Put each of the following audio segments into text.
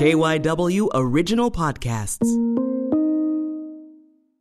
KYW Original Podcasts.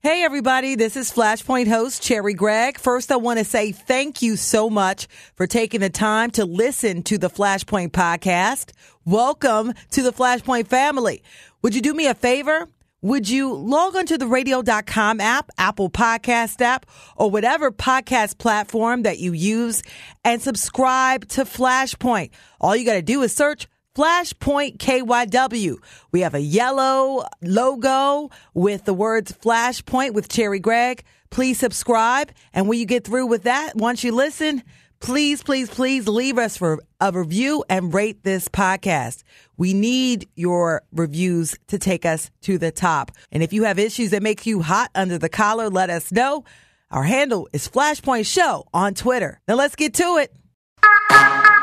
Hey, everybody, this is Flashpoint host Cherri Gregg. First, I want to say thank you so much for taking the time to listen to the Flashpoint podcast. Welcome to the Flashpoint family. Would you do me a favor? Would you log onto the radio.com app, Apple Podcast app, or whatever podcast platform that you use and subscribe to Flashpoint? All you got to do is search Flashpoint KYW. We have a yellow logo with the words Flashpoint with Cherri Gregg. Please subscribe. And when you get through with that, once you listen, please, please, please leave us for a review and rate this podcast. We need your reviews to take us to the top. And if you have issues that make you hot under the collar, let us know. Our handle is Flashpoint Show on Twitter. Now let's get to it.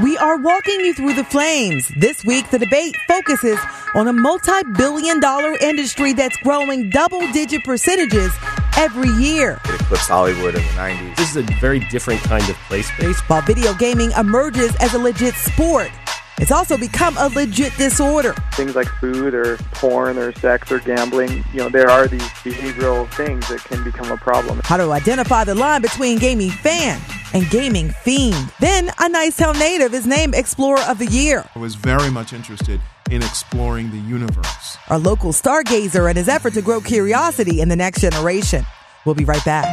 We are walking you through the flames. This week, the debate focuses on a multi billion dollar industry that's growing double digit percentages every year. It eclipsed Hollywood in the 90s. This is a very different kind of play space. While video gaming emerges as a legit sport, it's also become a legit disorder. Things like food or porn or sex or gambling, you know, there are these behavioral things that can become a problem. How to identify the line between gaming fan and gaming fiend. Then a Nicetown native is named Explorer of the Year. I was very much interested in exploring the universe. Our local stargazer and his effort to grow curiosity in the next generation. We'll be right back.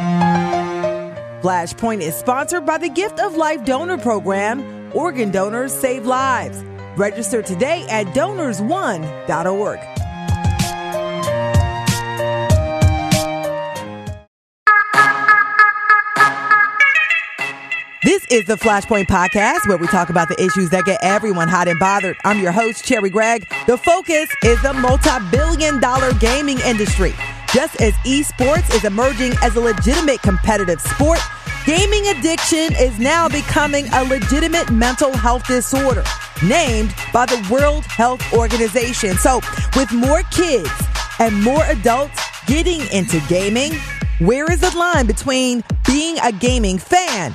Flashpoint is sponsored by the Gift of Life Donor Program. Organ donors save lives. Register today at donorsone.org. This is the Flashpoint Podcast where we talk about the issues that get everyone hot and bothered. I'm your host, Cherri Gregg. The focus is the multi billion dollar gaming industry. Just as esports is emerging as a legitimate competitive sport, gaming addiction is now becoming a legitimate mental health disorder named by the World Health Organization. So, with more kids and more adults getting into gaming, where is the line between being a gaming fan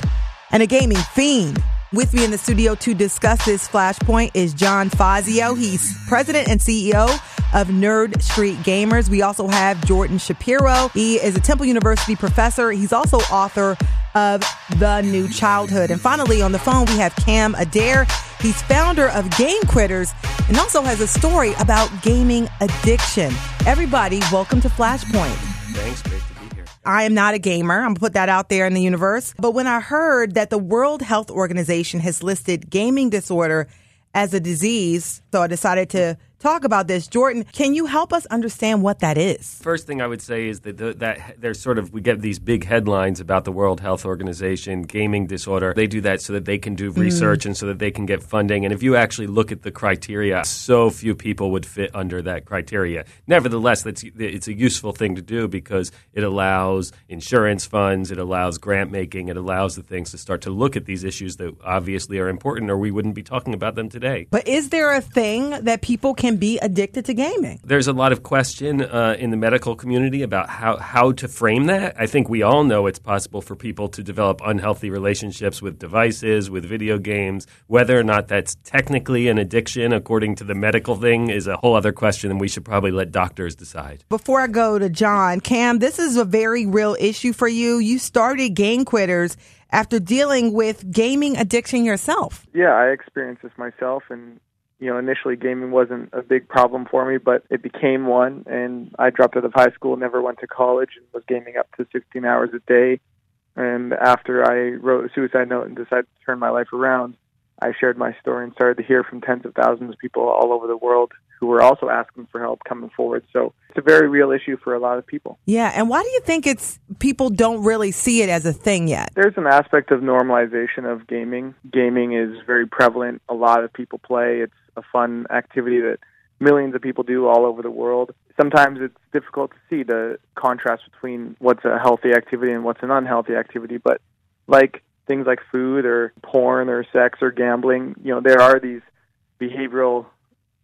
and a gaming fiend? With me in the studio to discuss this flashpoint is John Fazio. He's president and CEO of Nerd Street Gamers. We also have Jordan Shapiro. He is a Temple University professor. He's also author of The New Childhood. And finally, on the phone, we have Cam Adair. He's founder of Game Quitters and also has a story about gaming addiction. Everybody, welcome to Flashpoint. Thanks, great to be. I am not a gamer. I'm gonna put that out there in the universe. But when I heard that the World Health Organization has listed gaming disorder as a disease, so I decided to talk about this. Jordan, can you help us understand what that is? First thing I would say is that the, that there's sort of we get these big headlines about the World Health Organization gaming disorder. They do that so that they can do mm. research and so that they can get funding. And if you actually look at the criteria, so few people would fit under that criteria. Nevertheless, that's it's a useful thing to do because it allows insurance funds, it allows grant making, it allows the things to start to look at these issues that obviously are important, or we wouldn't be talking about them today. But is there a thing that people can be addicted to gaming? There's a lot of question uh, in the medical community about how, how to frame that. I think we all know it's possible for people to develop unhealthy relationships with devices, with video games. Whether or not that's technically an addiction, according to the medical thing, is a whole other question, and we should probably let doctors decide. Before I go to John, Cam, this is a very real issue for you. You started Game Quitters after dealing with gaming addiction yourself. Yeah, I experienced this myself, and you know, initially gaming wasn't a big problem for me, but it became one, and I dropped out of high school, never went to college, and was gaming up to 16 hours a day. And after I wrote a suicide note and decided to turn my life around, I shared my story and started to hear from tens of thousands of people all over the world who were also asking for help coming forward. So it's a very real issue for a lot of people. Yeah, and why do you think it's people don't really see it as a thing yet? There's an aspect of normalization of gaming. Gaming is very prevalent. A lot of people play. It's a fun activity that millions of people do all over the world. Sometimes it's difficult to see the contrast between what's a healthy activity and what's an unhealthy activity, but like things like food or porn or sex or gambling, you know, there are these behavioral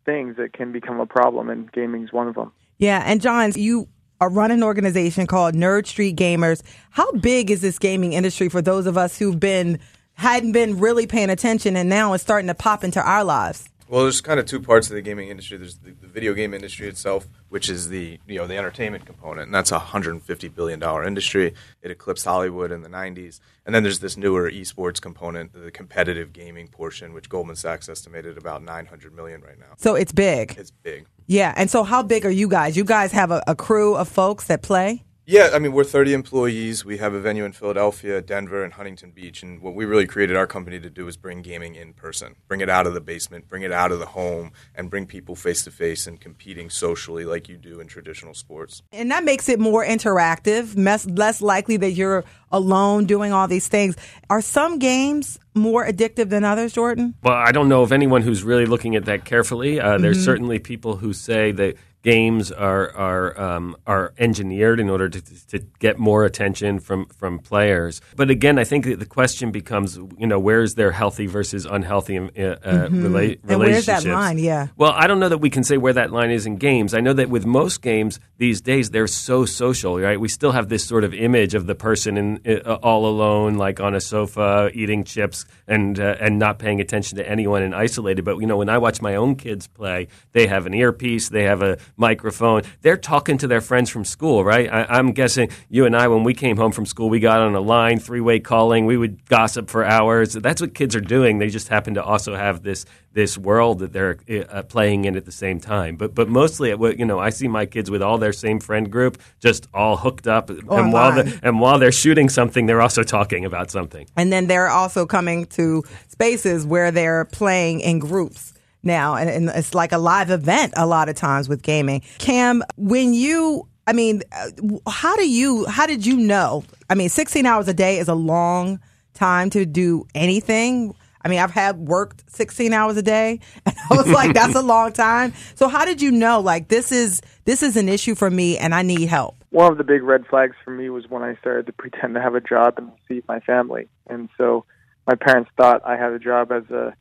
things that can become a problem and gaming's one of them. Yeah, and John, you are run an organization called Nerd Street Gamers. How big is this gaming industry for those of us who've been hadn't been really paying attention and now it's starting to pop into our lives? Well, there's kind of two parts of the gaming industry. There's the, the video game industry itself, which is the you know the entertainment component, and that's a 150 billion dollar industry. It eclipsed Hollywood in the 90s, and then there's this newer esports component, the competitive gaming portion, which Goldman Sachs estimated about 900 million right now. So it's big. It's big. Yeah. And so how big are you guys? You guys have a, a crew of folks that play? Yeah, I mean, we're 30 employees. We have a venue in Philadelphia, Denver, and Huntington Beach. And what we really created our company to do is bring gaming in person, bring it out of the basement, bring it out of the home, and bring people face to face and competing socially like you do in traditional sports. And that makes it more interactive, less, less likely that you're alone doing all these things. Are some games more addictive than others, Jordan? Well, I don't know of anyone who's really looking at that carefully. Uh, mm-hmm. There's certainly people who say that games are are um, are engineered in order to, to get more attention from from players. But again, I think the question becomes, you know, where's their healthy versus unhealthy uh, mm-hmm. rela- and where's that line? Yeah. Well, I don't know that we can say where that line is in games. I know that with most games these days, they're so social, right? We still have this sort of image of the person in uh, all alone, like on a sofa eating chips and uh, and not paying attention to anyone and isolated. But you know, when I watch my own kids play, they have an earpiece, they have a microphone. They're talking to their friends from school, right? I, am guessing you and I, when we came home from school, we got on a line, three way calling. We would gossip for hours. That's what kids are doing. They just happen to also have this this world that they're uh, playing in at the same time. But but mostly, you know, I see my kids with all their same friend group, just all hooked up, Online. and while the, and while they're shooting something, they're also talking about something. And then they're also coming to spaces where they're playing in groups now, and, and it's like a live event a lot of times with gaming. Cam, when you I mean, uh, how do you, how did you know? I mean, 16 hours a day is a long time to do anything. I mean, I've had worked 16 hours a day and I was like, that's a long time. So how did you know like this is, this is an issue for me and I need help? One of the big red flags for me was when I started to pretend to have a job and feed my family. And so my parents thought I had a job as a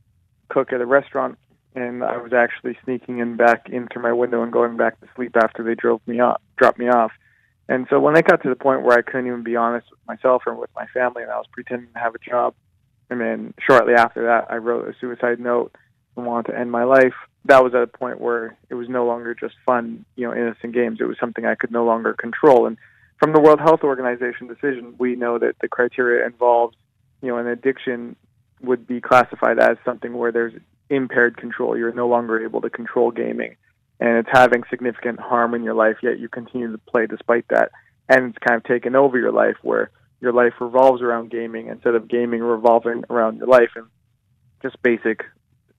cook at a restaurant and I was actually sneaking in back into my window and going back to sleep after they drove me off, dropped me off. And so when I got to the point where I couldn't even be honest with myself or with my family, and I was pretending to have a job, and then shortly after that, I wrote a suicide note and wanted to end my life. That was at a point where it was no longer just fun, you know, innocent games. It was something I could no longer control. And from the World Health Organization decision, we know that the criteria involves, you know, an addiction would be classified as something where there's impaired control. You're no longer able to control gaming, and it's having significant harm in your life. Yet you continue to play despite that, and it's kind of taken over your life, where your life revolves around gaming instead of gaming revolving around your life and just basic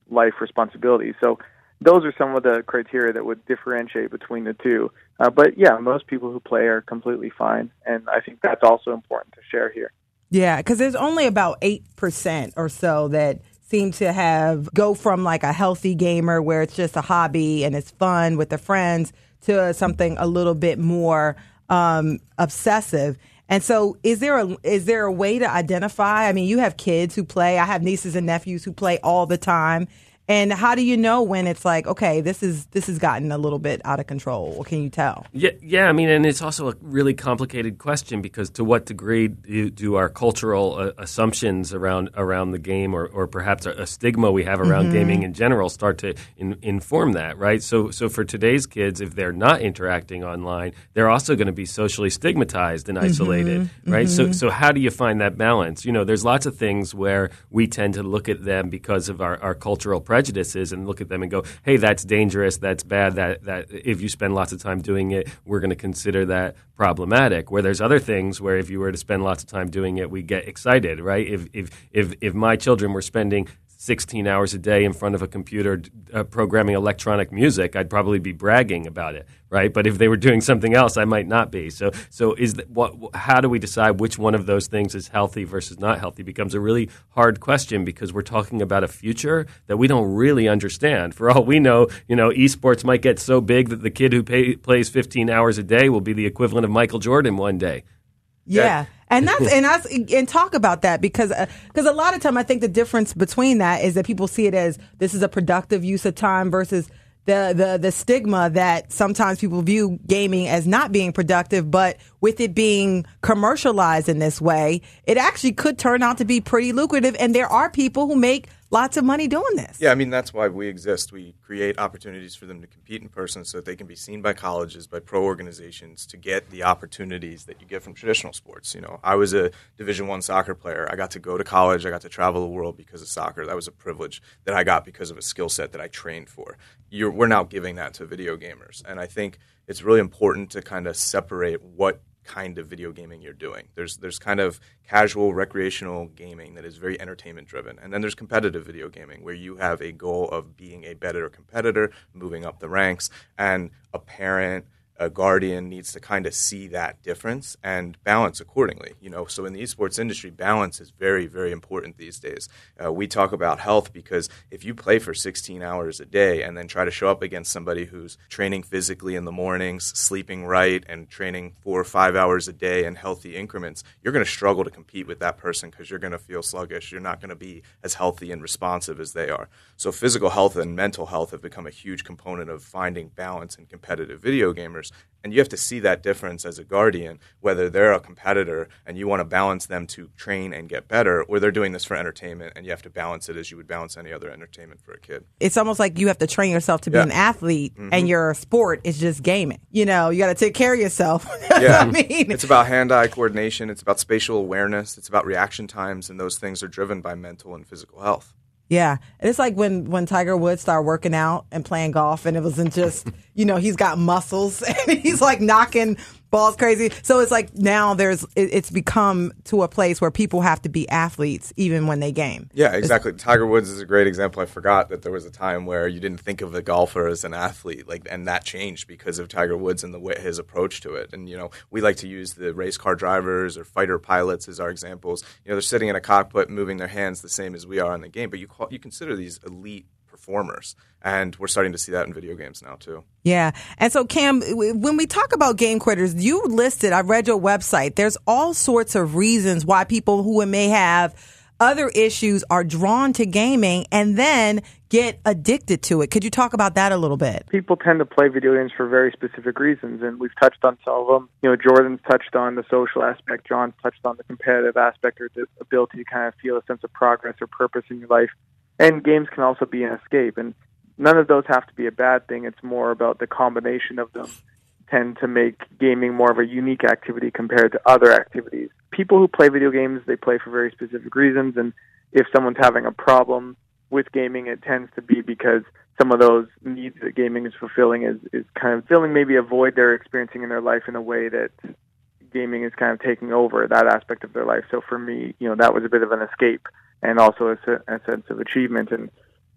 life responsibilities. So those are some of the criteria that would differentiate between the two. Uh, but yeah, most people who play are completely fine, and I think that's also important to share here. Yeah, because there's only about eight percent or so that seem to have go from like a healthy gamer where it's just a hobby and it's fun with the friends to something a little bit more um, obsessive. And so, is there a is there a way to identify? I mean, you have kids who play. I have nieces and nephews who play all the time. And how do you know when it's like, okay, this is this has gotten a little bit out of control? What can you tell? Yeah, yeah. I mean, and it's also a really complicated question because to what degree do, do our cultural uh, assumptions around around the game, or, or perhaps a, a stigma we have around mm-hmm. gaming in general, start to in, inform that, right? So, so for today's kids, if they're not interacting online, they're also going to be socially stigmatized and isolated, mm-hmm. right? Mm-hmm. So, so how do you find that balance? You know, there's lots of things where we tend to look at them because of our, our cultural prejudice prejudices and look at them and go, hey, that's dangerous, that's bad, that, that if you spend lots of time doing it, we're going to consider that problematic. Where there's other things where if you were to spend lots of time doing it, we get excited, right? If, if, if, if my children were spending 16 hours a day in front of a computer uh, programming electronic music, I'd probably be bragging about it, right? But if they were doing something else, I might not be. So, so is that, what? How do we decide which one of those things is healthy versus not healthy? Becomes a really hard question because we're talking about a future that we don't really understand. For all we know, you know, esports might get so big that the kid who pay, plays 15 hours a day will be the equivalent of Michael Jordan one day. Yeah. And that's and that's and talk about that because because uh, a lot of time I think the difference between that is that people see it as this is a productive use of time versus the the the stigma that sometimes people view gaming as not being productive, but with it being commercialized in this way, it actually could turn out to be pretty lucrative. And there are people who make lots of money doing this. Yeah, I mean that's why we exist. We create opportunities for them to compete in person so that they can be seen by colleges, by pro organizations to get the opportunities that you get from traditional sports. You know, I was a Division 1 soccer player. I got to go to college, I got to travel the world because of soccer. That was a privilege that I got because of a skill set that I trained for. You're, we're now giving that to video gamers. And I think it's really important to kind of separate what kind of video gaming you're doing. There's there's kind of casual recreational gaming that is very entertainment driven, and then there's competitive video gaming where you have a goal of being a better competitor, moving up the ranks, and a parent a guardian needs to kind of see that difference and balance accordingly. You know, so in the esports industry, balance is very, very important these days. Uh, we talk about health because if you play for 16 hours a day and then try to show up against somebody who's training physically in the mornings, sleeping right, and training four or five hours a day in healthy increments, you're going to struggle to compete with that person because you're going to feel sluggish. You're not going to be as healthy and responsive as they are. So physical health and mental health have become a huge component of finding balance in competitive video gamers and you have to see that difference as a guardian, whether they're a competitor and you want to balance them to train and get better, or they're doing this for entertainment and you have to balance it as you would balance any other entertainment for a kid. It's almost like you have to train yourself to be Yeah. an athlete Mm-hmm. and your sport is just gaming. You know, you got to take care of yourself. Yeah, I mean, it's about hand-eye coordination. It's about spatial awareness. It's about reaction times, and those things are driven by mental and physical health. Yeah, and it's like when when Tiger Woods started working out and playing golf, and it wasn't just you know he's got muscles and he's like knocking balls crazy. So it's like now there's it, it's become to a place where people have to be athletes even when they game. Yeah, exactly. Tiger Woods is a great example. I forgot that there was a time where you didn't think of a golfer as an athlete, like, and that changed because of Tiger Woods and the way his approach to it. And you know, we like to use the race car drivers or fighter pilots as our examples. You know, they're sitting in a cockpit, moving their hands the same as we are in the game, but you call, you consider these elite performers, and we're starting to see that in video games now too. Yeah. And so, Cam, when we talk about game quitters, you listed, I read your website, there's all sorts of reasons why people who may have other issues are drawn to gaming and then get addicted to it. Could you talk about that a little bit? people tend to play video games for very specific reasons, and we've touched on some of them. You know, Jordan's touched on the social aspect, John's touched on the competitive aspect or the ability to kind of feel a sense of progress or purpose in your life. And games can also be an escape, and none of those have to be a bad thing. It's more about the combination of them tend to make gaming more of a unique activity compared to other activities. People who play video games, they play for very specific reasons, and if someone's having a problem with gaming, it tends to be because some of those needs that gaming is fulfilling is, is kind of filling maybe a void they're experiencing in their life in a way that gaming is kind of taking over that aspect of their life. So for me, you know, that was a bit of an escape and also a, a sense of achievement. And,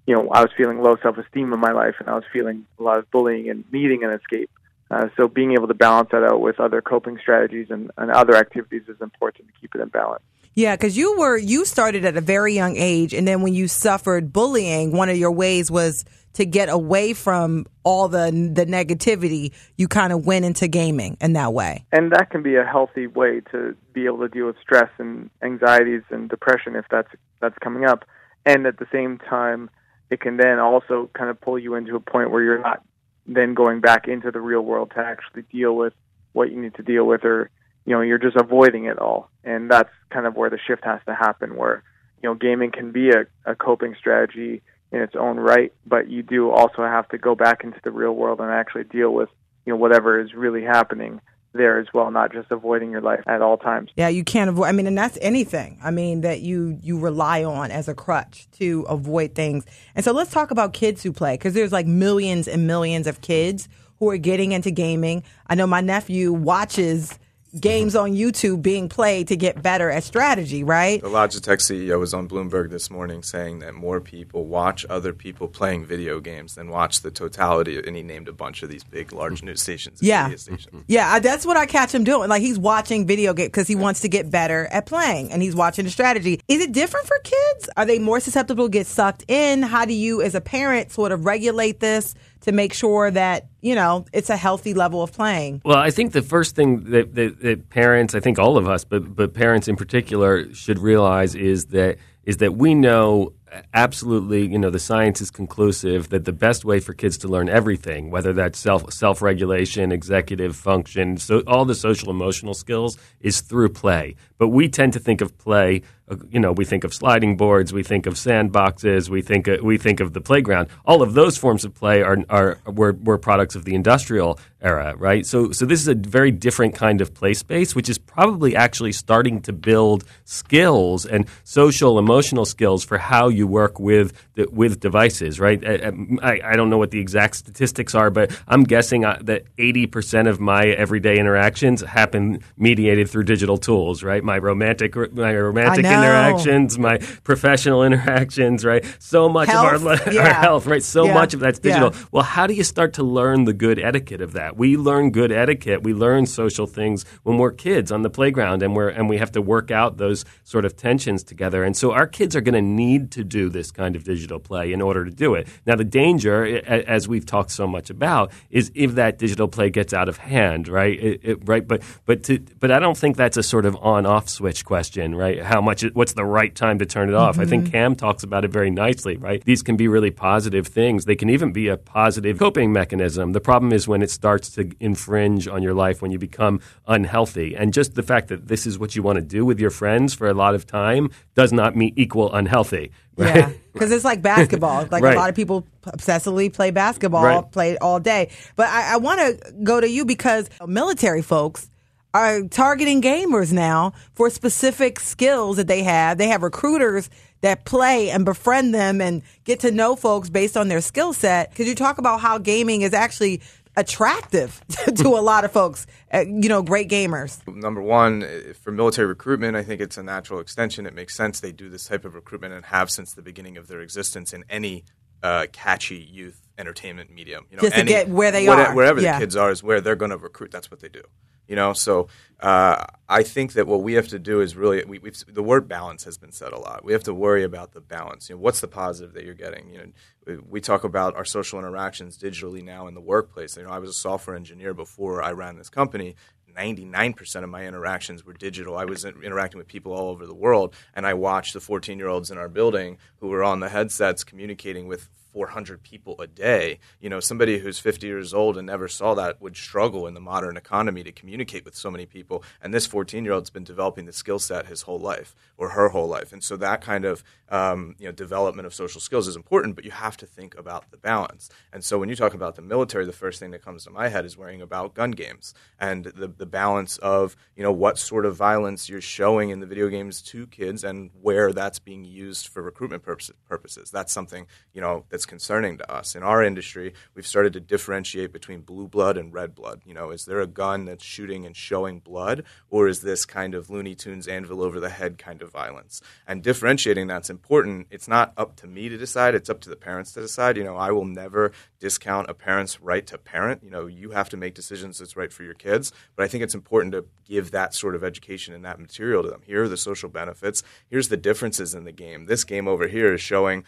you know, I was feeling low self-esteem in my life and I was feeling a lot of bullying and needing an escape. Uh, so being able to balance that out with other coping strategies and, and other activities is important to keep it in balance. Yeah, because you were you started at a very young age, and then when you suffered bullying, one of your ways was to get away from all the the negativity. You kind of went into gaming in that way. and that can be a healthy way to be able to deal with stress and anxieties and depression if that's that's coming up and at the same time it can then also kind of pull you into a point where you're not then going back into the real world to actually deal with what you need to deal with or you know you're just avoiding it all and that's kind of where the shift has to happen where you know gaming can be a, a coping strategy in its own right but you do also have to go back into the real world and actually deal with you know whatever is really happening there as well not just avoiding your life at all times Yeah, you can't avoid. I mean, and that's anything. I mean, that you you rely on as a crutch to avoid things. And so let's talk about kids who play because there's like millions and millions of kids who are getting into gaming. I know my nephew watches Mm-hmm. games on YouTube being played to get better at strategy. Right? The Logitech CEO was on Bloomberg this morning saying that more people watch other people playing video games than watch the totality. And he named a bunch of these big, large news stations. Yeah. stations. Yeah, I- that's what I catch him doing. Like he's watching video games because he wants to get better at playing, and he's watching the strategy. Is it different for kids? Are they more susceptible to get sucked in? How do you, as a parent, sort of regulate this to make sure that you know it's a healthy level of playing? Well, I think the first thing that, that, that parents, I think all of us, but but parents in particular, should realize is that is that we know absolutely, you know, the science is conclusive that the best way for kids to learn everything, whether that's self self regulation, executive function, so all the social emotional skills, is through play. But we tend to think of play uh, you know, we think of sliding boards, we think of sandboxes, we think uh, we think of the playground. All of those forms of play are are were, were products of the industrial era, right? So so this is a very different kind of play space, which is probably actually starting to build skills and social emotional skills for how you work with the, with devices, right? I, I, I, don't know what the exact statistics are, but I'm guessing uh, that 80% of my everyday interactions happen mediated through digital tools, right? My romantic my romantic interactions, my professional interactions, right? So much health, of our, yeah. our health, right? So yeah. much of that's digital. Yeah. Well, how do you start to learn the good etiquette of that? We learn good etiquette. We learn social things when we're kids on the playground, and we're and we have to work out those sort of tensions together. And so our kids are going to need to do this kind of digital play in order to do it. Now, the danger, as we've talked so much about, is if that digital play gets out of hand, right? It, it, right, but but to, but I don't think that's a sort of on-off switch question, right? How much? What's the right time to turn it off? Mm-hmm. I think Cam talks about it very nicely, right? These can be really positive things. They can even be a positive coping mechanism. The problem is when it starts to infringe on your life, when you become unhealthy. And just the fact that this is what you want to do with your friends for a lot of time does not mean equal unhealthy. Right? Yeah, because it's like basketball. Like right. a lot of people obsessively play basketball, right. play all day. But I, I want to go to you because military folks are targeting gamers now for specific skills that they have. They have recruiters that play and befriend them and get to know folks based on their skill set. Could you talk about how gaming is actually attractive to a lot of folks, uh, you know, great gamers? Number one, for military recruitment, I think it's a natural extension. It makes sense they do this type of recruitment and have since the beginning of their existence in any uh, catchy youth entertainment medium. You know, just to any, get where they are, wherever yeah. the kids are, is where they're going to recruit. That's what they do. You know, so uh, I think that what we have to do is really we, the word balance has been said a lot. We have to worry about the balance. You know, what's the positive that you're getting? You know, we talk about our social interactions digitally now in the workplace. You know, I was a software engineer before I ran this company. 99% of my interactions were digital. I was interacting with people all over the world, and I watched the 14 year olds in our building who were on the headsets communicating with 400 people a day. You know, somebody who's 50 years old and never saw that would struggle in the modern economy to communicate with so many people. And this 14 year old's been developing the skill set his whole life or her whole life. And so that kind of um, you know development of social skills is important, but you have to think about the balance. And so when you talk about the military, the first thing that comes to my head is worrying about gun games and the the balance of you know what sort of violence you're showing in the video games to kids and where that's being used for recruitment purposes. That's something you know that's concerning to us in our industry. We've started to differentiate between blue blood and red blood. You know, is there a gun that's shooting and showing blood, or is this kind of Looney Tunes anvil over the head kind of violence? And differentiating that's important. It's not up to me to decide; it's up to the parents to decide. You know, I will never discount a parent's right to parent. You know, you have to make decisions that's right for your kids. But I think it's important to give that sort of education and that material to them. Here are the social benefits. Here's the differences in the game. This game over here is showing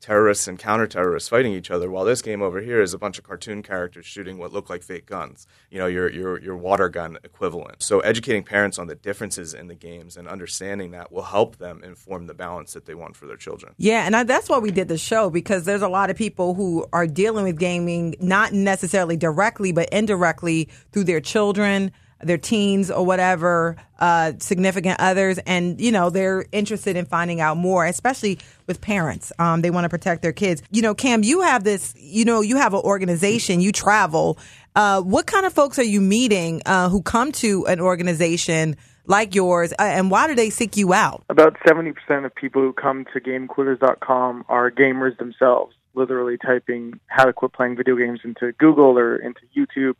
terrorists and counter-terrorists fighting each other while this game over here is a bunch of cartoon characters shooting what look like fake guns you know your, your, your water gun equivalent. So educating parents on the differences in the games and understanding that will help them inform the balance that they want for their children. Yeah and I, that's why we did the show because there's a lot of people who are dealing with gaming not necessarily directly but indirectly through their children their teens or whatever, uh, significant others, and you know they're interested in finding out more, especially with parents. Um, they want to protect their kids. You know, Cam, you have this. You know, you have an organization. You travel. Uh, what kind of folks are you meeting uh, who come to an organization? Like yours, uh, and why do they seek you out? About 70% of people who come to GameQuitters.com are gamers themselves, literally typing how to quit playing video games into Google or into YouTube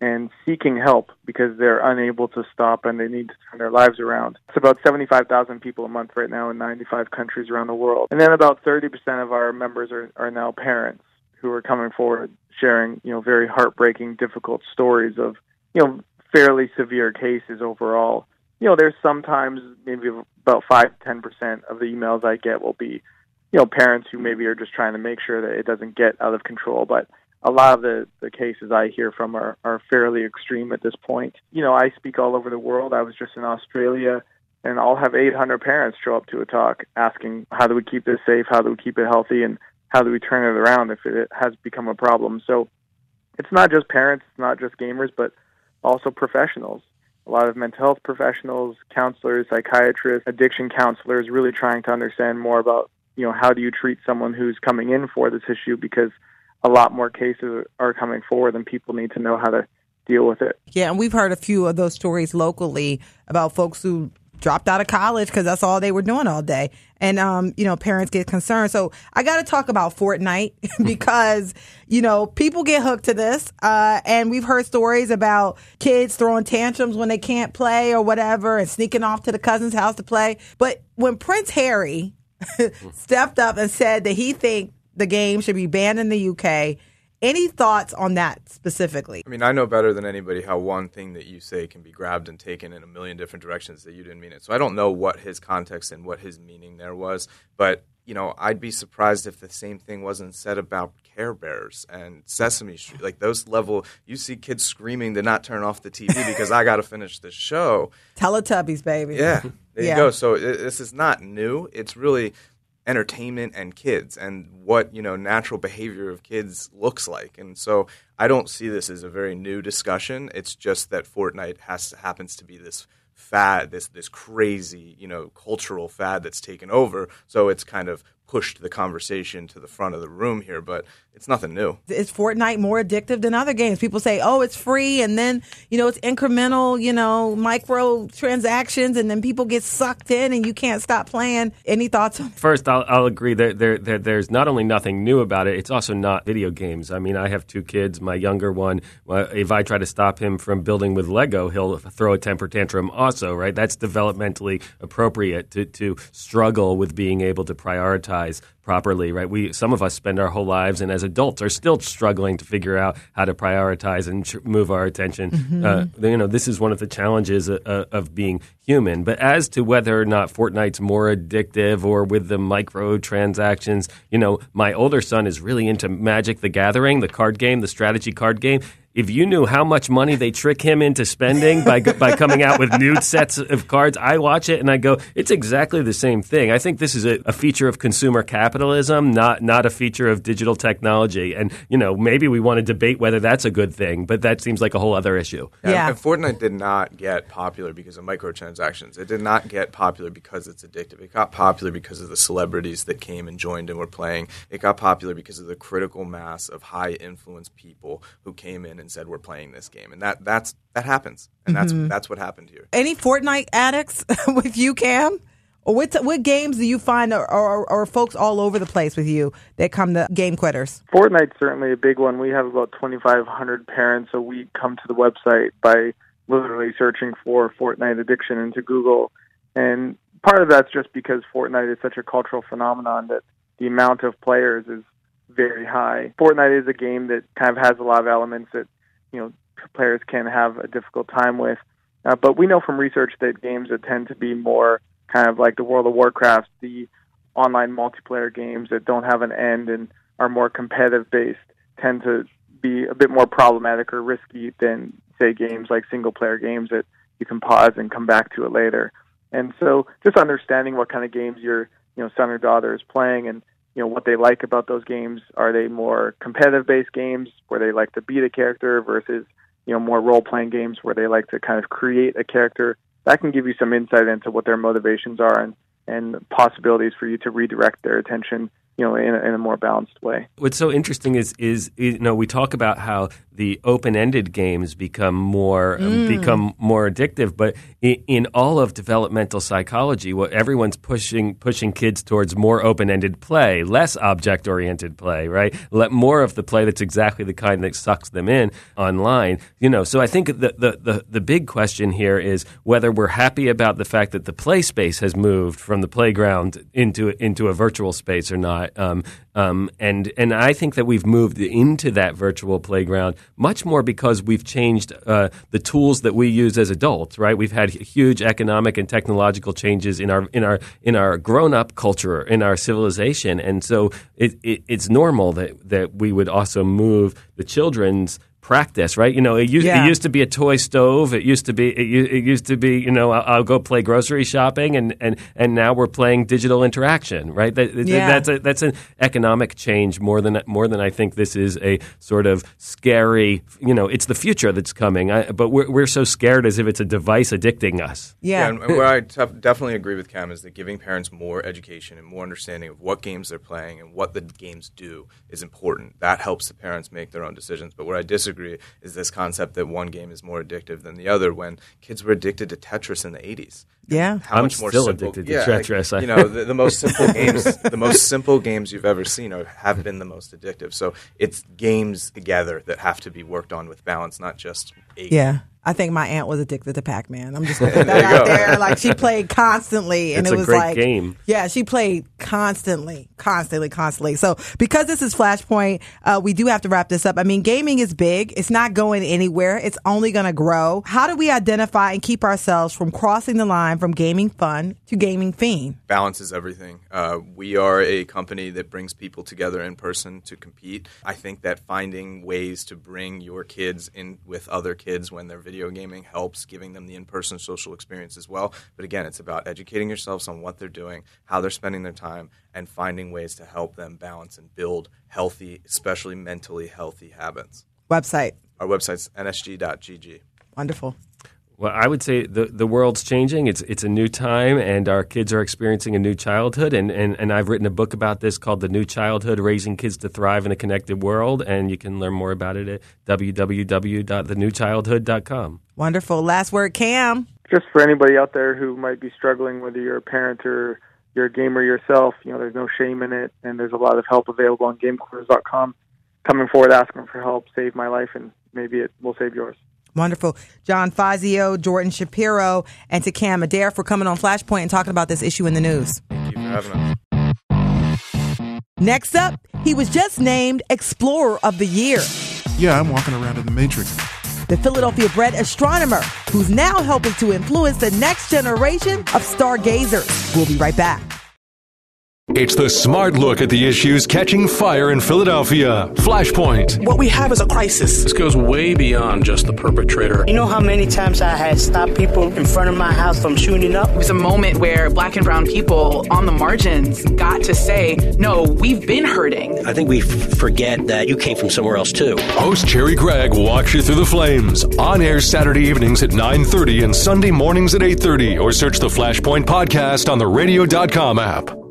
and seeking help because they're unable to stop and they need to turn their lives around. It's about 75,000 people a month right now in 95 countries around the world. And then about 30% of our members are, are now parents who are coming forward sharing, you know, very heartbreaking, difficult stories of, you know, fairly severe cases overall. You know, there's sometimes maybe about 5 10% of the emails I get will be, you know, parents who maybe are just trying to make sure that it doesn't get out of control, but a lot of the, the cases I hear from are, are fairly extreme at this point. You know, I speak all over the world. I was just in Australia and I'll have 800 parents show up to a talk asking, how do we keep this safe? How do we keep it healthy? And how do we turn it around if it has become a problem? So it's not just parents, it's not just gamers, but also professionals. A lot of mental health professionals, counselors, psychiatrists, addiction counselors really trying to understand more about, you know, how do you treat someone who's coming in for this issue because a lot more cases are coming forward and people need to know how to deal with it. Yeah, and we've heard a few of those stories locally about folks who dropped out of college because that's all they were doing all day. And, um, you know, parents get concerned. So I got to talk about Fortnite because, you know, people get hooked to this. Uh, and we've heard stories about kids throwing tantrums when they can't play or whatever and sneaking off to the cousin's house to play. But when Prince Harry stepped up and said that he think the game should be banned in the UK, any thoughts on that specifically? I mean, I know better than anybody how one thing that you say can be grabbed and taken in a million different directions that you didn't mean it. So I don't know what his context and what his meaning there was, but you know, I'd be surprised if the same thing wasn't said about Care Bears and Sesame Street. Like those level, you see kids screaming to not turn off the TV because I got to finish the show. Teletubbies, baby. Yeah, there Yeah. you go. So it, this is not new. It's really entertainment and kids and what you know natural behavior of kids looks like. And so i don't see this as a very new discussion. It's just that fortnite has happens to be this fad this this crazy you know cultural fad that's taken over. So it's kind of pushed the conversation to the front of the room here but it's nothing new is Fortnite more addictive than other games? People say, "Oh, it's free," and then you know it's incremental, you know, micro transactions, and then people get sucked in, and you can't stop playing. Any thoughts? on First, I'll, I'll agree that there, there, there's not only nothing new about it, it's also not video games. I mean, I have two kids. My younger one, uh, if I try to stop him from building with Lego, he'll throw a temper tantrum also, right? That's developmentally appropriate to, to struggle with being able to prioritize properly, right? We some of us spend our whole lives and as adults are still struggling to figure out how to prioritize and tr- move our attention. Uh, you know, this is one of the challenges uh, uh, of being human. But as to whether or not Fortnite's more addictive or with the microtransactions, you know, my older son is really into Magic the Gathering, the card game, the strategy card game. If you knew how much money they trick him into spending by by coming out with new sets of cards, I watch it and I go, it's exactly the same thing. I think this is a, a feature of consumer capitalism, not not a feature of digital technology. And you know, maybe we want to debate whether that's a good thing, but that seems like a whole other issue. And- Yeah. And Fortnite did not get popular because of microtransactions. It did not get popular because it's addictive. It got popular because of the celebrities that came and joined and were playing. It got popular because of the critical mass of high influence people who came in and said we're playing this game. And that that's that happens. And that's mm-hmm. that's what happened here. Any Fortnite addicts with you, Cam? What what games do you find are, are, are folks all over the place with you that come to game quitters? Fortnite's certainly a big one. We have about 2,500 parents a week come to the website by literally searching for Fortnite addiction into Google. And part of that's just because Fortnite is such a cultural phenomenon that the amount of players is very high. Fortnite is a game that kind of has a lot of elements that, you know, players can have a difficult time with. Uh, but we know from research that games that tend to be more kind of like the World of Warcraft, the online multiplayer games that don't have an end and are more competitive based tend to be a bit more problematic or risky than say games like single player games that you can pause and come back to it later. And so just understanding what kind of games your you know son or daughter is playing and you know what they like about those games. Are they more competitive based games where they like to beat a character versus you know more role playing games where they like to kind of create a character? That can give you some insight into what their motivations are and and possibilities for you to redirect their attention you know in a, in a more balanced way What's so interesting is is you know we talk about how the open-ended games become more um, become more addictive, but in, in all of developmental psychology, what everyone's pushing pushing kids towards more open-ended play, less object-oriented play, right? Let more of the play that's exactly the kind that sucks them in online. You know, so I think the the the, the big question here is whether we're happy about the fact that the play space has moved from the playground into into a virtual space or not. Um, um, and and I think that we've moved into that virtual playground much more because we've changed uh, the tools that we use as adults. Right? We've had huge economic and technological changes in our in our in our grown up culture in our civilization, and so it, it, it's normal that that we would also move the children's practice, right? You know, it used, Yeah. it used to be a toy stove. It used to be it, it used to be you know I'll, I'll go play grocery shopping, and, and, and now we're playing digital interaction, right? That, that- Yeah. That's a, that's an economic change more than more than I think this is a sort of scary. You know, it's the future that's coming, I, but we're we're so scared as if it's a device addicting us. Yeah. and, and where I definitely agree with Cam is that giving parents more education and more understanding of what games they're playing and what the games do is important. That helps the parents make their own decisions. But where I disagree is this concept that one game is more addictive than the other. When kids were addicted to Tetris in the '80s, Yeah. how I'm much more still simple, addicted to Tetris. Like, you know, the, the most simple games, the most simple games you've ever seen are, have been the most addictive. So it's games together that have to be worked on with balance, not just a Yeah. I think my aunt was addicted to Pac Man. I'm just gonna put that There out go. there. Like she played constantly, and It's it a was great like game. Yeah, she played constantly, constantly, constantly. So because this is Flashpoint, uh, we do have to wrap this up. I mean, gaming is big. It's not going anywhere. It's only going to grow. How do we identify and keep ourselves from crossing the line from gaming fun to gaming fiend? balance is everything. Uh, we are a company that brings people together in person to compete. I think that finding ways to bring your kids in with other kids when they're video gaming helps, giving them the in person social experience as well. But again, it's about educating yourselves on what they're doing, how they're spending their time, and finding ways to help them balance and build healthy, especially mentally healthy habits. Website. Our website's nsg.gg. Wonderful. Well, I would say the the world's changing. It's it's a new time, and our kids are experiencing a new childhood. And, and, and I've written a book about this called "The New Childhood: Raising Kids to Thrive in a Connected World." And you can learn more about it at www.thenewchildhood.com. Wonderful. Last word, Cam. just for anybody out there who might be struggling, whether you're a parent or you're a gamer yourself, you know, there's no shame in it, and there's a lot of help available on GameQuitters.com. Coming forward asking for help saved my life, and maybe it will save yours. Wonderful. John Fazio, Jordan Shapiro, and to Cam Adair for coming on Flashpoint and talking about this issue in the news. Thank you for having us. Next up, he was just named Explorer of the Year. Yeah, I'm walking around in the Matrix. the Philadelphia bred astronomer who's now helping to influence the next generation of stargazers. We'll be right back. It's the smart look at the issues catching fire in Philadelphia. Flashpoint. What we have is a crisis. This goes way beyond just the perpetrator. You know how many times I had stopped people in front of my house from shooting up? It was a moment where black and brown people on the margins got to say, no, we've been hurting. I think we f- forget that you came from somewhere else too. Host Cherri Gregg walks you through the flames. On air Saturday evenings at 9.30 and Sunday mornings at 8.30 or search the Flashpoint podcast on the radio.com app.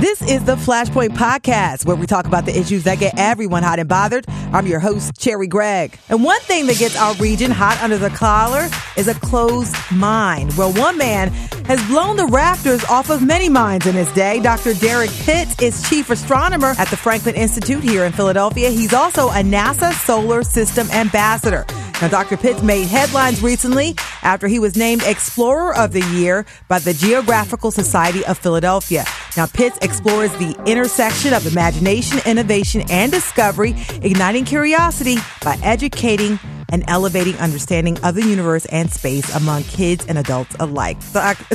This is the Flashpoint Podcast, where we talk about the issues that get everyone hot and bothered. I'm your host, Cherri Gregg. And one thing that gets our region hot under the collar is a closed mind. Well, one man has blown the rafters off of many minds in his day. Dr. Derrick Pitts is chief astronomer at the Franklin Institute here in Philadelphia. He's also a NASA Solar System ambassador. Now, Dr. Pitts made headlines recently after he was named Explorer of the Year by the Geographical Society of Philadelphia. Now, Pitts explores the intersection of imagination, innovation, and discovery, igniting curiosity by educating and elevating understanding of the universe and space among kids and adults alike.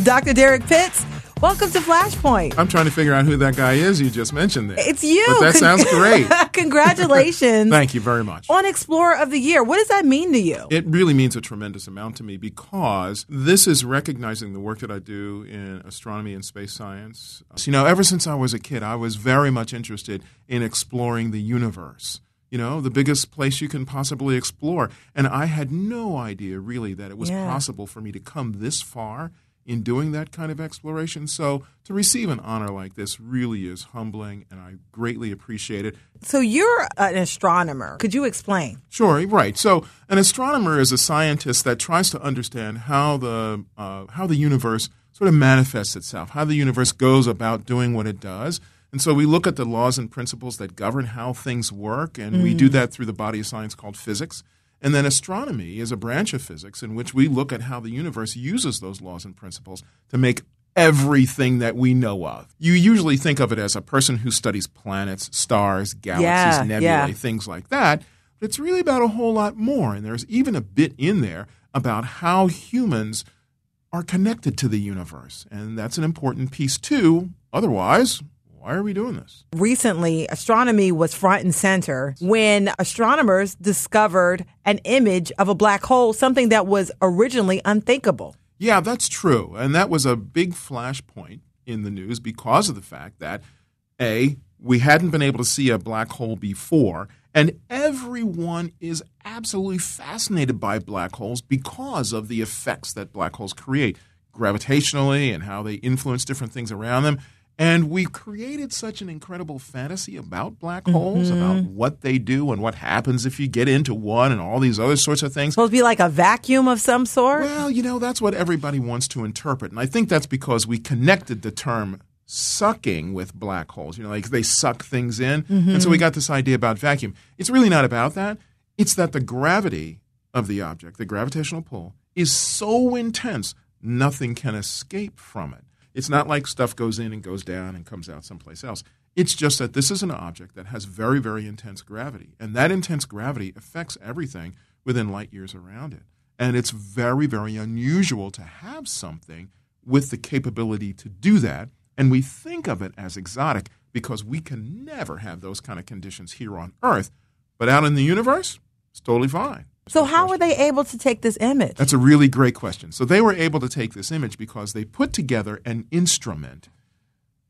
Dr. Derrick Pitts, welcome to Flashpoint. I'm trying to figure out who that guy is you just mentioned there. It's you. But that Con- sounds great. Congratulations. Thank you very much. On Explorer of the Year. What does that mean to you? It really means a tremendous amount to me because this is recognizing the work that I do in astronomy and space science. So, you know, ever since I was a kid, I was very much interested in exploring the universe. You know, the biggest place you can possibly explore. And I had no idea really that it was Yeah. possible for me to come this far in doing that kind of exploration. So to receive an honor like this really is humbling, and I greatly appreciate it. So you're an astronomer. Could you explain? Sure, right. So, an astronomer is a scientist that tries to understand how the uh, how the universe sort of manifests itself, how the universe goes about doing what it does. And so we look at the laws and principles that govern how things work, and we do that through the body of science called physics. And then astronomy is a branch of physics in which we look at how the universe uses those laws and principles to make everything that we know of. You usually think of it as a person who studies planets, stars, galaxies, Yeah, nebulae, yeah. things like that. But it's really about a whole lot more. And there's even a bit in there about how humans are connected to the universe. And that's an important piece too. Otherwise, Why are we doing this? Recently, astronomy was front and center when astronomers discovered an image of a black hole, something that was originally unthinkable. Yeah, that's true. And that was a big flashpoint in the news because of the fact that, A, we hadn't been able to see a black hole before, and everyone is absolutely fascinated by black holes because of the effects that black holes create gravitationally and how they influence different things around them. And we created such an incredible fantasy about black holes, Mhm. about what they do and what happens if you get into one and all these other sorts of things. Supposed to be like a vacuum of some sort? Well, you know, that's what everybody wants to interpret. And I think that's because we connected the term sucking with black holes. You know, like they suck things in. And so we got this idea about vacuum. It's really not about that. It's that the gravity of the object, the gravitational pull, is so intense, nothing can escape from it. It's not like stuff goes in and goes down and comes out someplace else. It's just that this is an object that has very, very intense gravity. And that intense gravity affects everything within light years around it. And it's very, very unusual to have something with the capability to do that. And we think of it as exotic because we can never have those kind of conditions here on Earth. But out in the universe, it's totally fine. So, how were they able to take this image? That's a really great question. So they were able to take this image because they put together an instrument.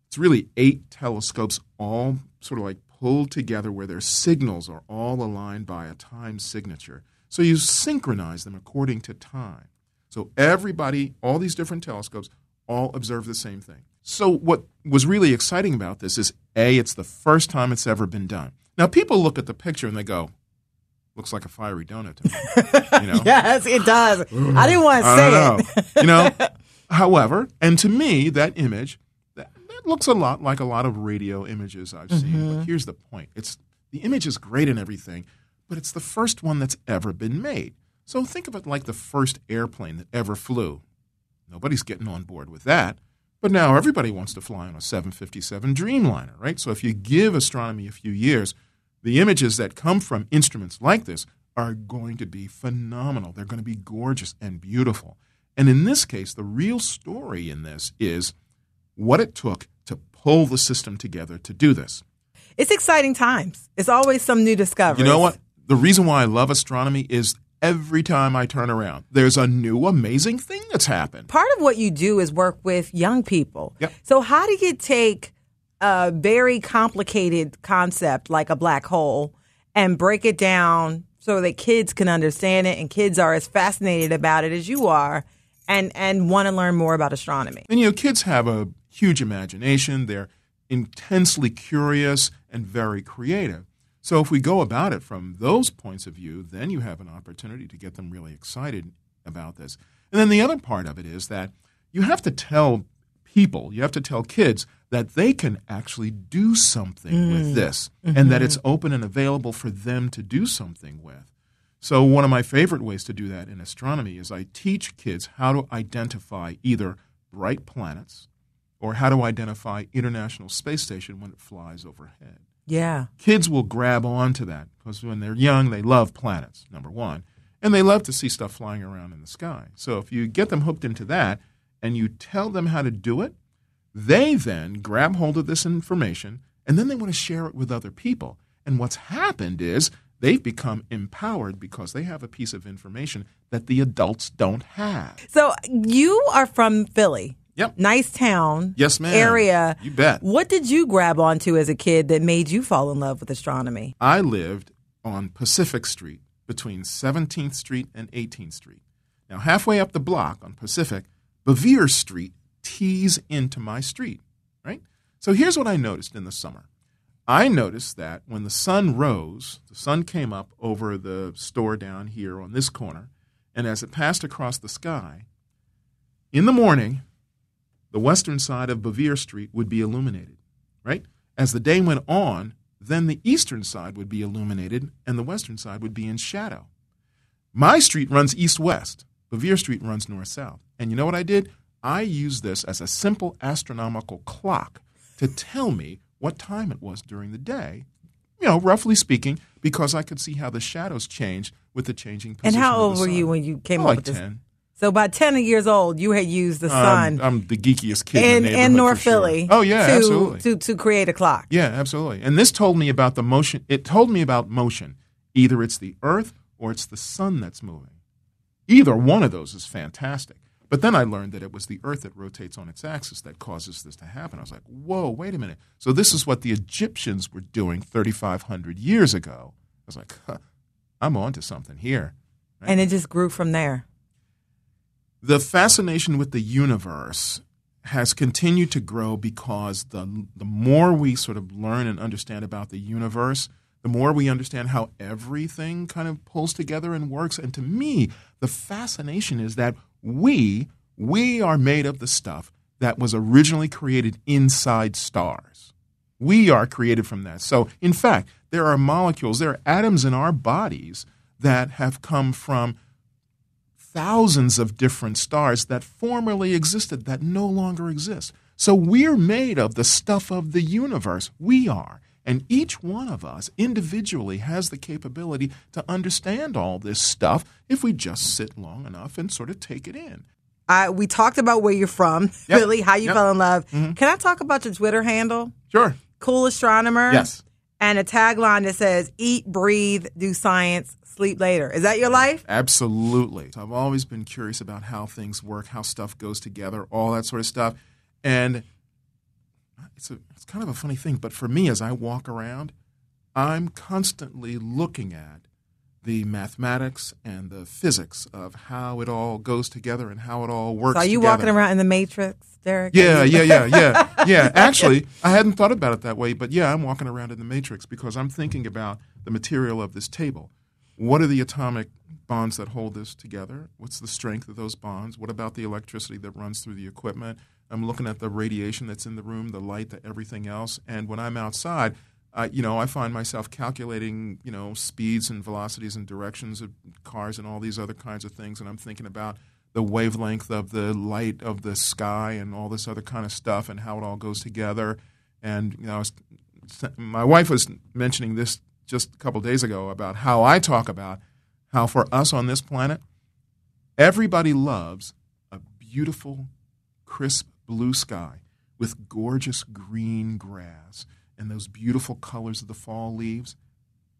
It's really eight telescopes, all sort of like pulled together, where their signals are all aligned by a time signature. So you synchronize them according to time. So everybody, all these different telescopes, all observe the same thing. So what was really exciting about this is A, it's the first time it's ever been done. Now people look at the picture and they go, looks like a fiery donut to me. You know? yes, it does. I didn't want to say it. you know, however, and to me, that image that, that looks a lot like a lot of radio images I've seen. Mhm. But here's the point: it's the image is great and everything, but it's the first one that's ever been made. So think of it like the first airplane that ever flew. Nobody's getting on board with that. But now everybody wants to fly on a 757 Dreamliner, right? So if you give astronomy a few years, the images that come from instruments like this are going to be phenomenal. They're going to be gorgeous and beautiful. And in this case, the real story in this is what it took to pull the system together to do this. It's exciting times. It's always some new discovery. You know what? The reason why I love astronomy is every time I turn around, there's a new amazing thing that's happened. Part of what you do is work with young people. Yep. So, how do you take a very complicated concept like a black hole and break it down so that kids can understand it and kids are as fascinated about it as you are and, and want to learn more about astronomy? And you know, kids have a huge imagination. They're intensely curious and very creative. So if we go about it from those points of view, then you have an opportunity to get them really excited about this. And then the other part of it is that you have to tell people, you have to tell kids that they can actually do something Mm. with this and that it's open and available for them to do something with. So, one of my favorite ways to do that in astronomy is I teach kids how to identify either bright planets or how to identify International Space Station when it flies overhead. Yeah. Kids will grab onto that because when they're young, they love planets, number one, and they love to see stuff flying around in the sky. So, if you get them hooked into that and you tell them how to do it, they then grab hold of this information and then they want to share it with other people. And what's happened is they've become empowered because they have a piece of information that the adults don't have. So, you are from Philly. Yep. Nicetown. Yes, ma'am. Area. You bet. What did you grab onto as a kid that made you fall in love with astronomy? I lived on Pacific Street between 17th Street and 18th Street. Now, halfway up the block on Pacific, Bouvier Street tees into my street, right? So here's what I noticed in the summer. I noticed that when the sun rose, the sun came up over the store down here on this corner, and as it passed across the sky, in the morning, the western side of Bouvier Street would be illuminated, right? As the day went on, then the eastern side would be illuminated and the western side would be in shadow. My street runs east west, Bouvier Street runs north south. And you know what I did? I used this as a simple astronomical clock to tell me what time it was during the day, you know, roughly speaking, because I could see how the shadows changed with the changing And position how of old were you when you came Oh, up like with this? 10. So by 10 years old, you had used the sun I'm, I'm the geekiest kid in, in, in North sure. Philly. Oh yeah, to, absolutely. To, to create a clock. Yeah, absolutely. And this told me about the motion. It told me about motion. Either it's the Earth or it's the sun that's moving. Either one of those is fantastic. But then I learned that it was the Earth that rotates on its axis that causes this to happen. I was like, whoa, wait a minute. So this is what the Egyptians were doing 3,500 years ago. I was like, huh, I'm on to something here. And it just grew from there. The fascination with the universe has continued to grow because the the more we sort of learn and understand about the universe, the more we understand how everything kind of pulls together and works. And to me, the fascination is that we we are made of the stuff that was originally created inside stars. We are created from that. So, in fact, there are molecules, there are atoms in our bodies that have come from thousands of different stars that formerly existed that no longer exist. So we're made of the stuff of the universe. We are. And each one of us individually has the capability to understand all this stuff if we just sit long enough and sort of take it in. I, we talked about where you're from, Yep. really, how you Yep. fell in love. Mhm. Can I talk about your Twitter handle? Sure. Cool astronomer. Yes. And a tagline that says, eat, breathe, do science, sleep later. Is that your life? Absolutely. So I've always been curious about how things work, how stuff goes together, all that sort of stuff. And it's a it's kind of a funny thing, but for me as I walk around, I'm constantly looking at the mathematics and the physics of how it all goes together and how it all works. So are you together. walking around in the Matrix, Derrick? Yeah, yeah, yeah, yeah, yeah. Actually, I hadn't thought about it that way, but yeah, I'm walking around in the matrix because I'm thinking about the material of this table. What are the atomic bonds that hold this together? What's the strength of those bonds? What about the electricity that runs through the equipment? I'm looking at the radiation that's in the room, the light, the everything else. And when I'm outside, you know, I find myself calculating, you know, speeds and velocities and directions of cars and all these other kinds of things. And I'm thinking about the wavelength of the light of the sky and all this other kind of stuff and how it all goes together. And you know, was, my wife was mentioning this just a couple days ago about how I talk about how for us on this planet, everybody loves a beautiful, crisp blue sky with gorgeous green grass and those beautiful colors of the fall leaves.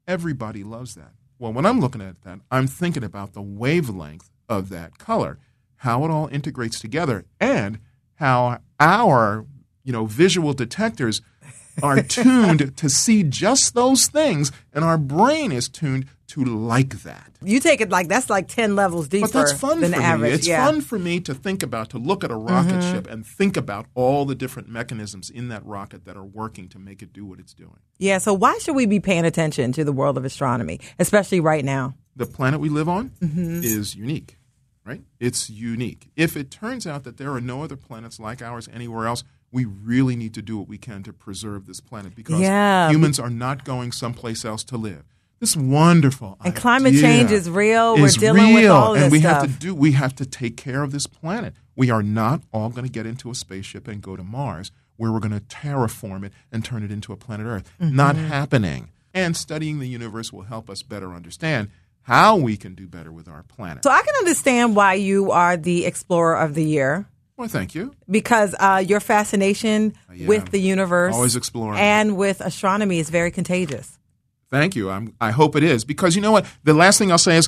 Everybody loves that. Well, when I'm looking at that, I'm thinking about the wavelength of that color, how it all integrates together, and how our you know visual detectors are tuned to see just those things, and our brain is tuned to like that. You take it like that's like 10 levels deeper But that's fun than for average. me. It's yeah. fun for me to think about, to look at a rocket Mhm. ship and think about all the different mechanisms in that rocket that are working to make it do what it's doing. Yeah, so why should we be paying attention to the world of astronomy, especially right now? The planet we live on Mhm. is unique, right? It's unique. If it turns out that there are no other planets like ours anywhere else, we really need to do what we can to preserve this planet because Yeah. humans are not going someplace else to live. This wonderful And climate change is real. We're dealing with real, all of and this we stuff. have to do. We have to take care of this planet. We are not all going to get into a spaceship and go to Mars, where we're going to terraform it and turn it into a planet Earth. Not Mhm. happening. And studying the universe will help us better understand how we can do better with our planet. So I can understand why you are the explorer of the year Well, thank you. because uh, your fascination with the universe, Always exploring. and with astronomy is very contagious. Thank you. I'm, I hope it is because you know what? The last thing I'll say is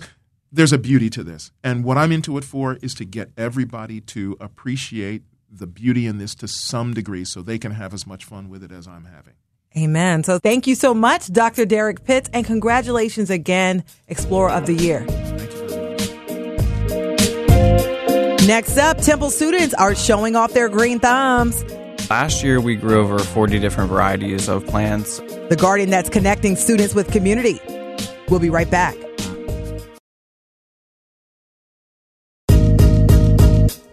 there's a beauty to this. And what I'm into it for is to get everybody to appreciate the beauty in this to some degree so they can have as much fun with it as I'm having. Amen. So thank you so much, Dr. Derrick Pitts, and congratulations again, Explorer of the Year. Next up, Temple students are showing off their green thumbs. Last year, we grew over 40 different varieties of plants. The garden that's connecting students with community. We'll be right back.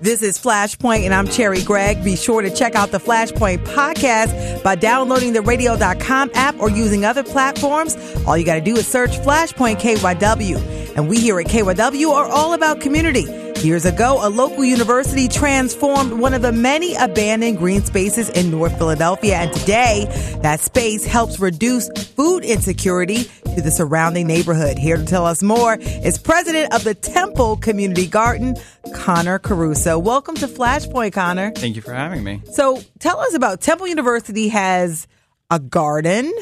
This is Flashpoint, and I'm Cherri Gregg. Be sure to check out the Flashpoint podcast by downloading the radio.com app or using other platforms. All you got to do is search Flashpoint KYW. And we here at KYW are all about community. Years ago, a local university transformed one of the many abandoned green spaces in North Philadelphia, and today that space helps reduce food insecurity to the surrounding neighborhood. Here to tell us more is president of the Temple Community Garden, Connor Caruso. Welcome to Flashpoint, Connor. Thank you for having me. So tell us about Temple University has a garden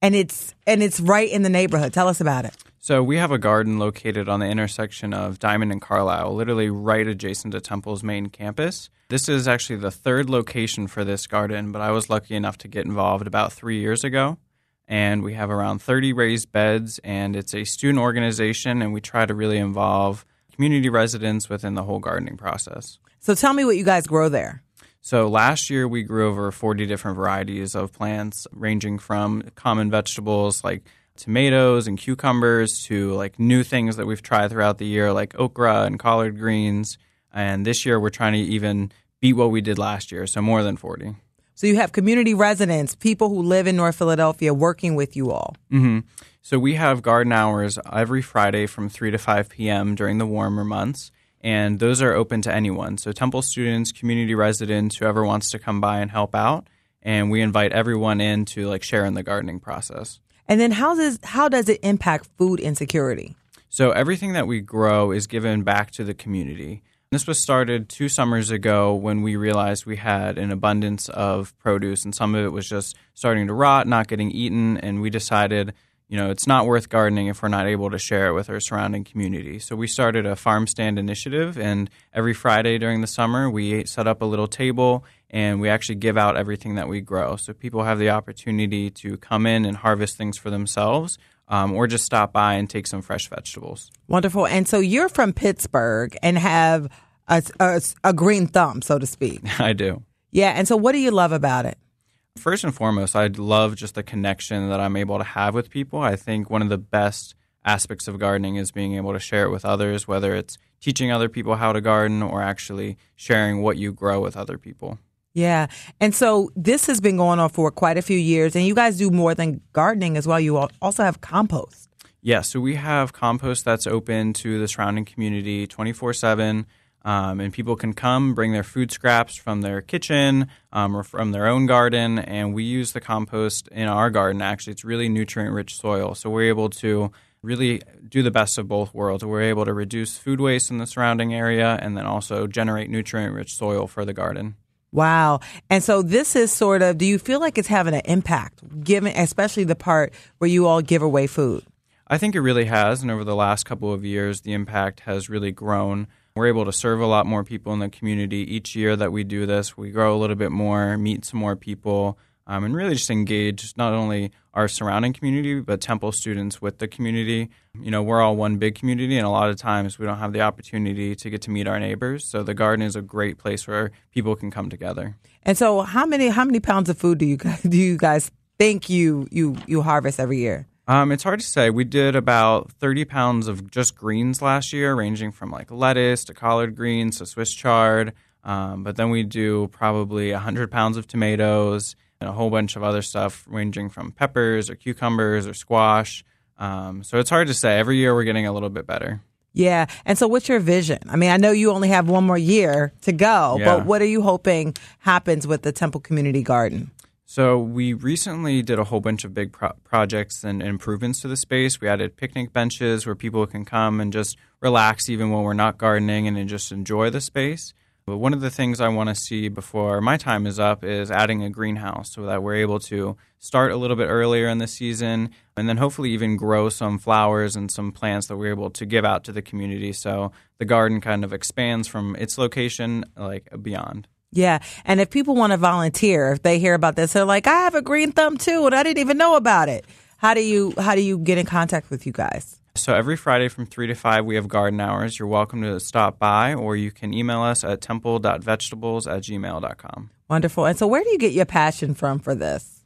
and it's and it's right in the neighborhood. Tell us about it. So we have a garden located on the intersection of Diamond and Carlisle, literally right adjacent to Temple's main campus. This is actually the third location for this garden, but I was lucky enough to get involved about three years ago. And we have around 30 raised beds, and it's a student organization, and we try to really involve community residents within the whole gardening process. So tell me what you guys grow there. So last year we grew over 40 different varieties of plants, ranging from common vegetables like tomatoes and cucumbers to like new things that we've tried throughout the year, like okra and collard greens. And this year we're trying to even beat what we did last year, so more than 40. So you have community residents, people who live in North Philadelphia working with you all. Mm-hmm. So we have garden hours every Friday from 3 to 5 p.m. during the warmer months. And those are open to anyone. So Temple students, community residents, whoever wants to come by and help out. And we invite everyone in to like share in the gardening process. And then how does how does it impact food insecurity? So everything that we grow is given back to the community. This was started two summers ago when we realized we had an abundance of produce and some of it was just starting to rot, not getting eaten, and we decided, you know, it's not worth gardening if we're not able to share it with our surrounding community. So we started a farm stand initiative and every Friday during the summer we set up a little table and we actually give out everything that we grow. So people have the opportunity to come in and harvest things for themselves um, or just stop by and take some fresh vegetables. Wonderful. And so you're from Pittsburgh and have a, a, a green thumb, so to speak. I do. Yeah. And so what do you love about it? First and foremost, I love just the connection that I'm able to have with people. I think one of the best aspects of gardening is being able to share it with others, whether it's teaching other people how to garden or actually sharing what you grow with other people. Yeah. And so this has been going on for quite a few years, and you guys do more than gardening as well. You also have compost. Yeah. So we have compost that's open to the surrounding community 24 7. Um, and people can come bring their food scraps from their kitchen um, or from their own garden, and we use the compost in our garden. Actually, it's really nutrient rich soil, so we're able to really do the best of both worlds. We're able to reduce food waste in the surrounding area, and then also generate nutrient rich soil for the garden. Wow. And so this is sort of do you feel like it's having an impact given especially the part where you all give away food? I think it really has and over the last couple of years the impact has really grown. We're able to serve a lot more people in the community each year that we do this. We grow a little bit more, meet some more people, um, and really just engage not only our surrounding community, but Temple students with the community. You know, we're all one big community, and a lot of times we don't have the opportunity to get to meet our neighbors. So the garden is a great place where people can come together. And so, how many how many pounds of food do you guys, do you guys think you you you harvest every year? Um, it's hard to say. We did about 30 pounds of just greens last year, ranging from like lettuce to collard greens to Swiss chard. Um, but then we do probably 100 pounds of tomatoes and a whole bunch of other stuff, ranging from peppers or cucumbers or squash. Um, so it's hard to say. Every year we're getting a little bit better. Yeah. And so, what's your vision? I mean, I know you only have one more year to go, Yeah. but what are you hoping happens with the Temple Community Garden? So we recently did a whole bunch of big pro- projects and improvements to the space. We added picnic benches where people can come and just relax even when we're not gardening and just enjoy the space. But one of the things I want to see before my time is up is adding a greenhouse so that we're able to start a little bit earlier in the season and then hopefully even grow some flowers and some plants that we're able to give out to the community so the garden kind of expands from its location like beyond. Yeah. And if people want to volunteer, if they hear about this, they're like, I have a green thumb too, and I didn't even know about it. How do you how do you get in contact with you guys? So every Friday from 3 to 5, we have garden hours. You're welcome to stop by, or you can email us at temple.vegetables at gmail.com. Wonderful. And so where do you get your passion from for this?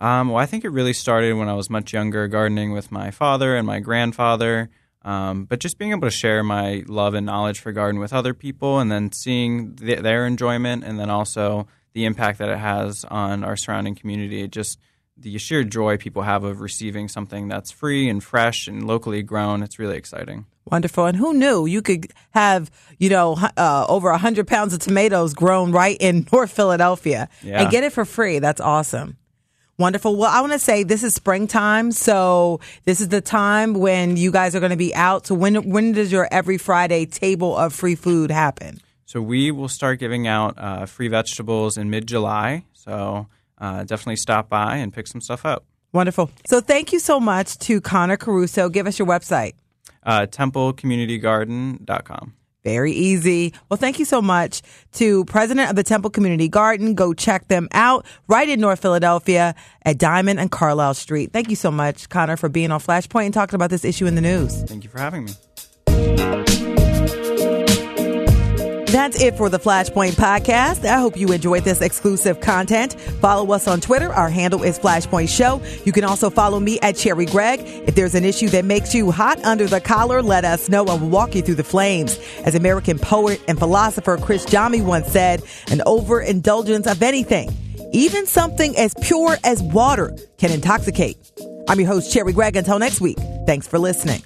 Um, well, I think it really started when I was much younger, gardening with my father and my grandfather. Um, but just being able to share my love and knowledge for garden with other people, and then seeing th- their enjoyment, and then also the impact that it has on our surrounding community. It just the sheer joy people have of receiving something that's free and fresh and locally grown. It's really exciting. Wonderful. And who knew you could have, you know, uh, over 100 pounds of tomatoes grown right in North Philadelphia Yeah. and get it for free? That's awesome. Wonderful. Well, I want to say this is springtime, so this is the time when you guys are going to be out. So when when does your every Friday table of free food happen? So we will start giving out uh, free vegetables in mid July. So uh, definitely stop by and pick some stuff up. Wonderful. So thank you so much to Connor Caruso. Give us your website. Uh, TempleCommunityGarden.com. Very easy. Well, thank you so much to President of the Temple Community Garden. Go check them out right in North Philadelphia at Diamond and Carlisle Street. Thank you so much, Connor, for being on Flashpoint and talking about this issue in the news. Thank you for having me. That's it for the Flashpoint podcast. I hope you enjoyed this exclusive content. Follow us on Twitter. Our handle is Flashpoint Show. You can also follow me at Cherri Gregg. If there's an issue that makes you hot under the collar, let us know and we'll walk you through the flames. As American poet and philosopher Criss Jami once said, an overindulgence of anything, even something as pure as water, can intoxicate. I'm your host, Cherri Gregg. Until next week, thanks for listening.